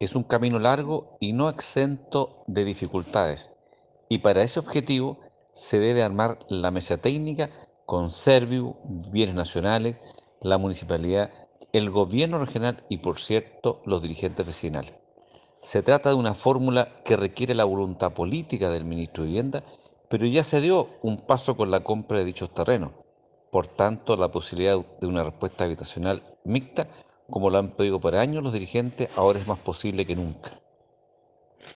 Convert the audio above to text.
es un camino largo y no exento de dificultades. Y para ese objetivo se debe armar la mesa técnica con Serviu, Bienes Nacionales, la municipalidad, el gobierno regional y, por cierto, los dirigentes vecinales. Se trata de una fórmula que requiere la voluntad política del ministro de Vivienda, pero ya se dio un paso con la compra de dichos terrenos. Por tanto, la posibilidad de una respuesta habitacional mixta, como lo han pedido por años los dirigentes, ahora es más posible que nunca.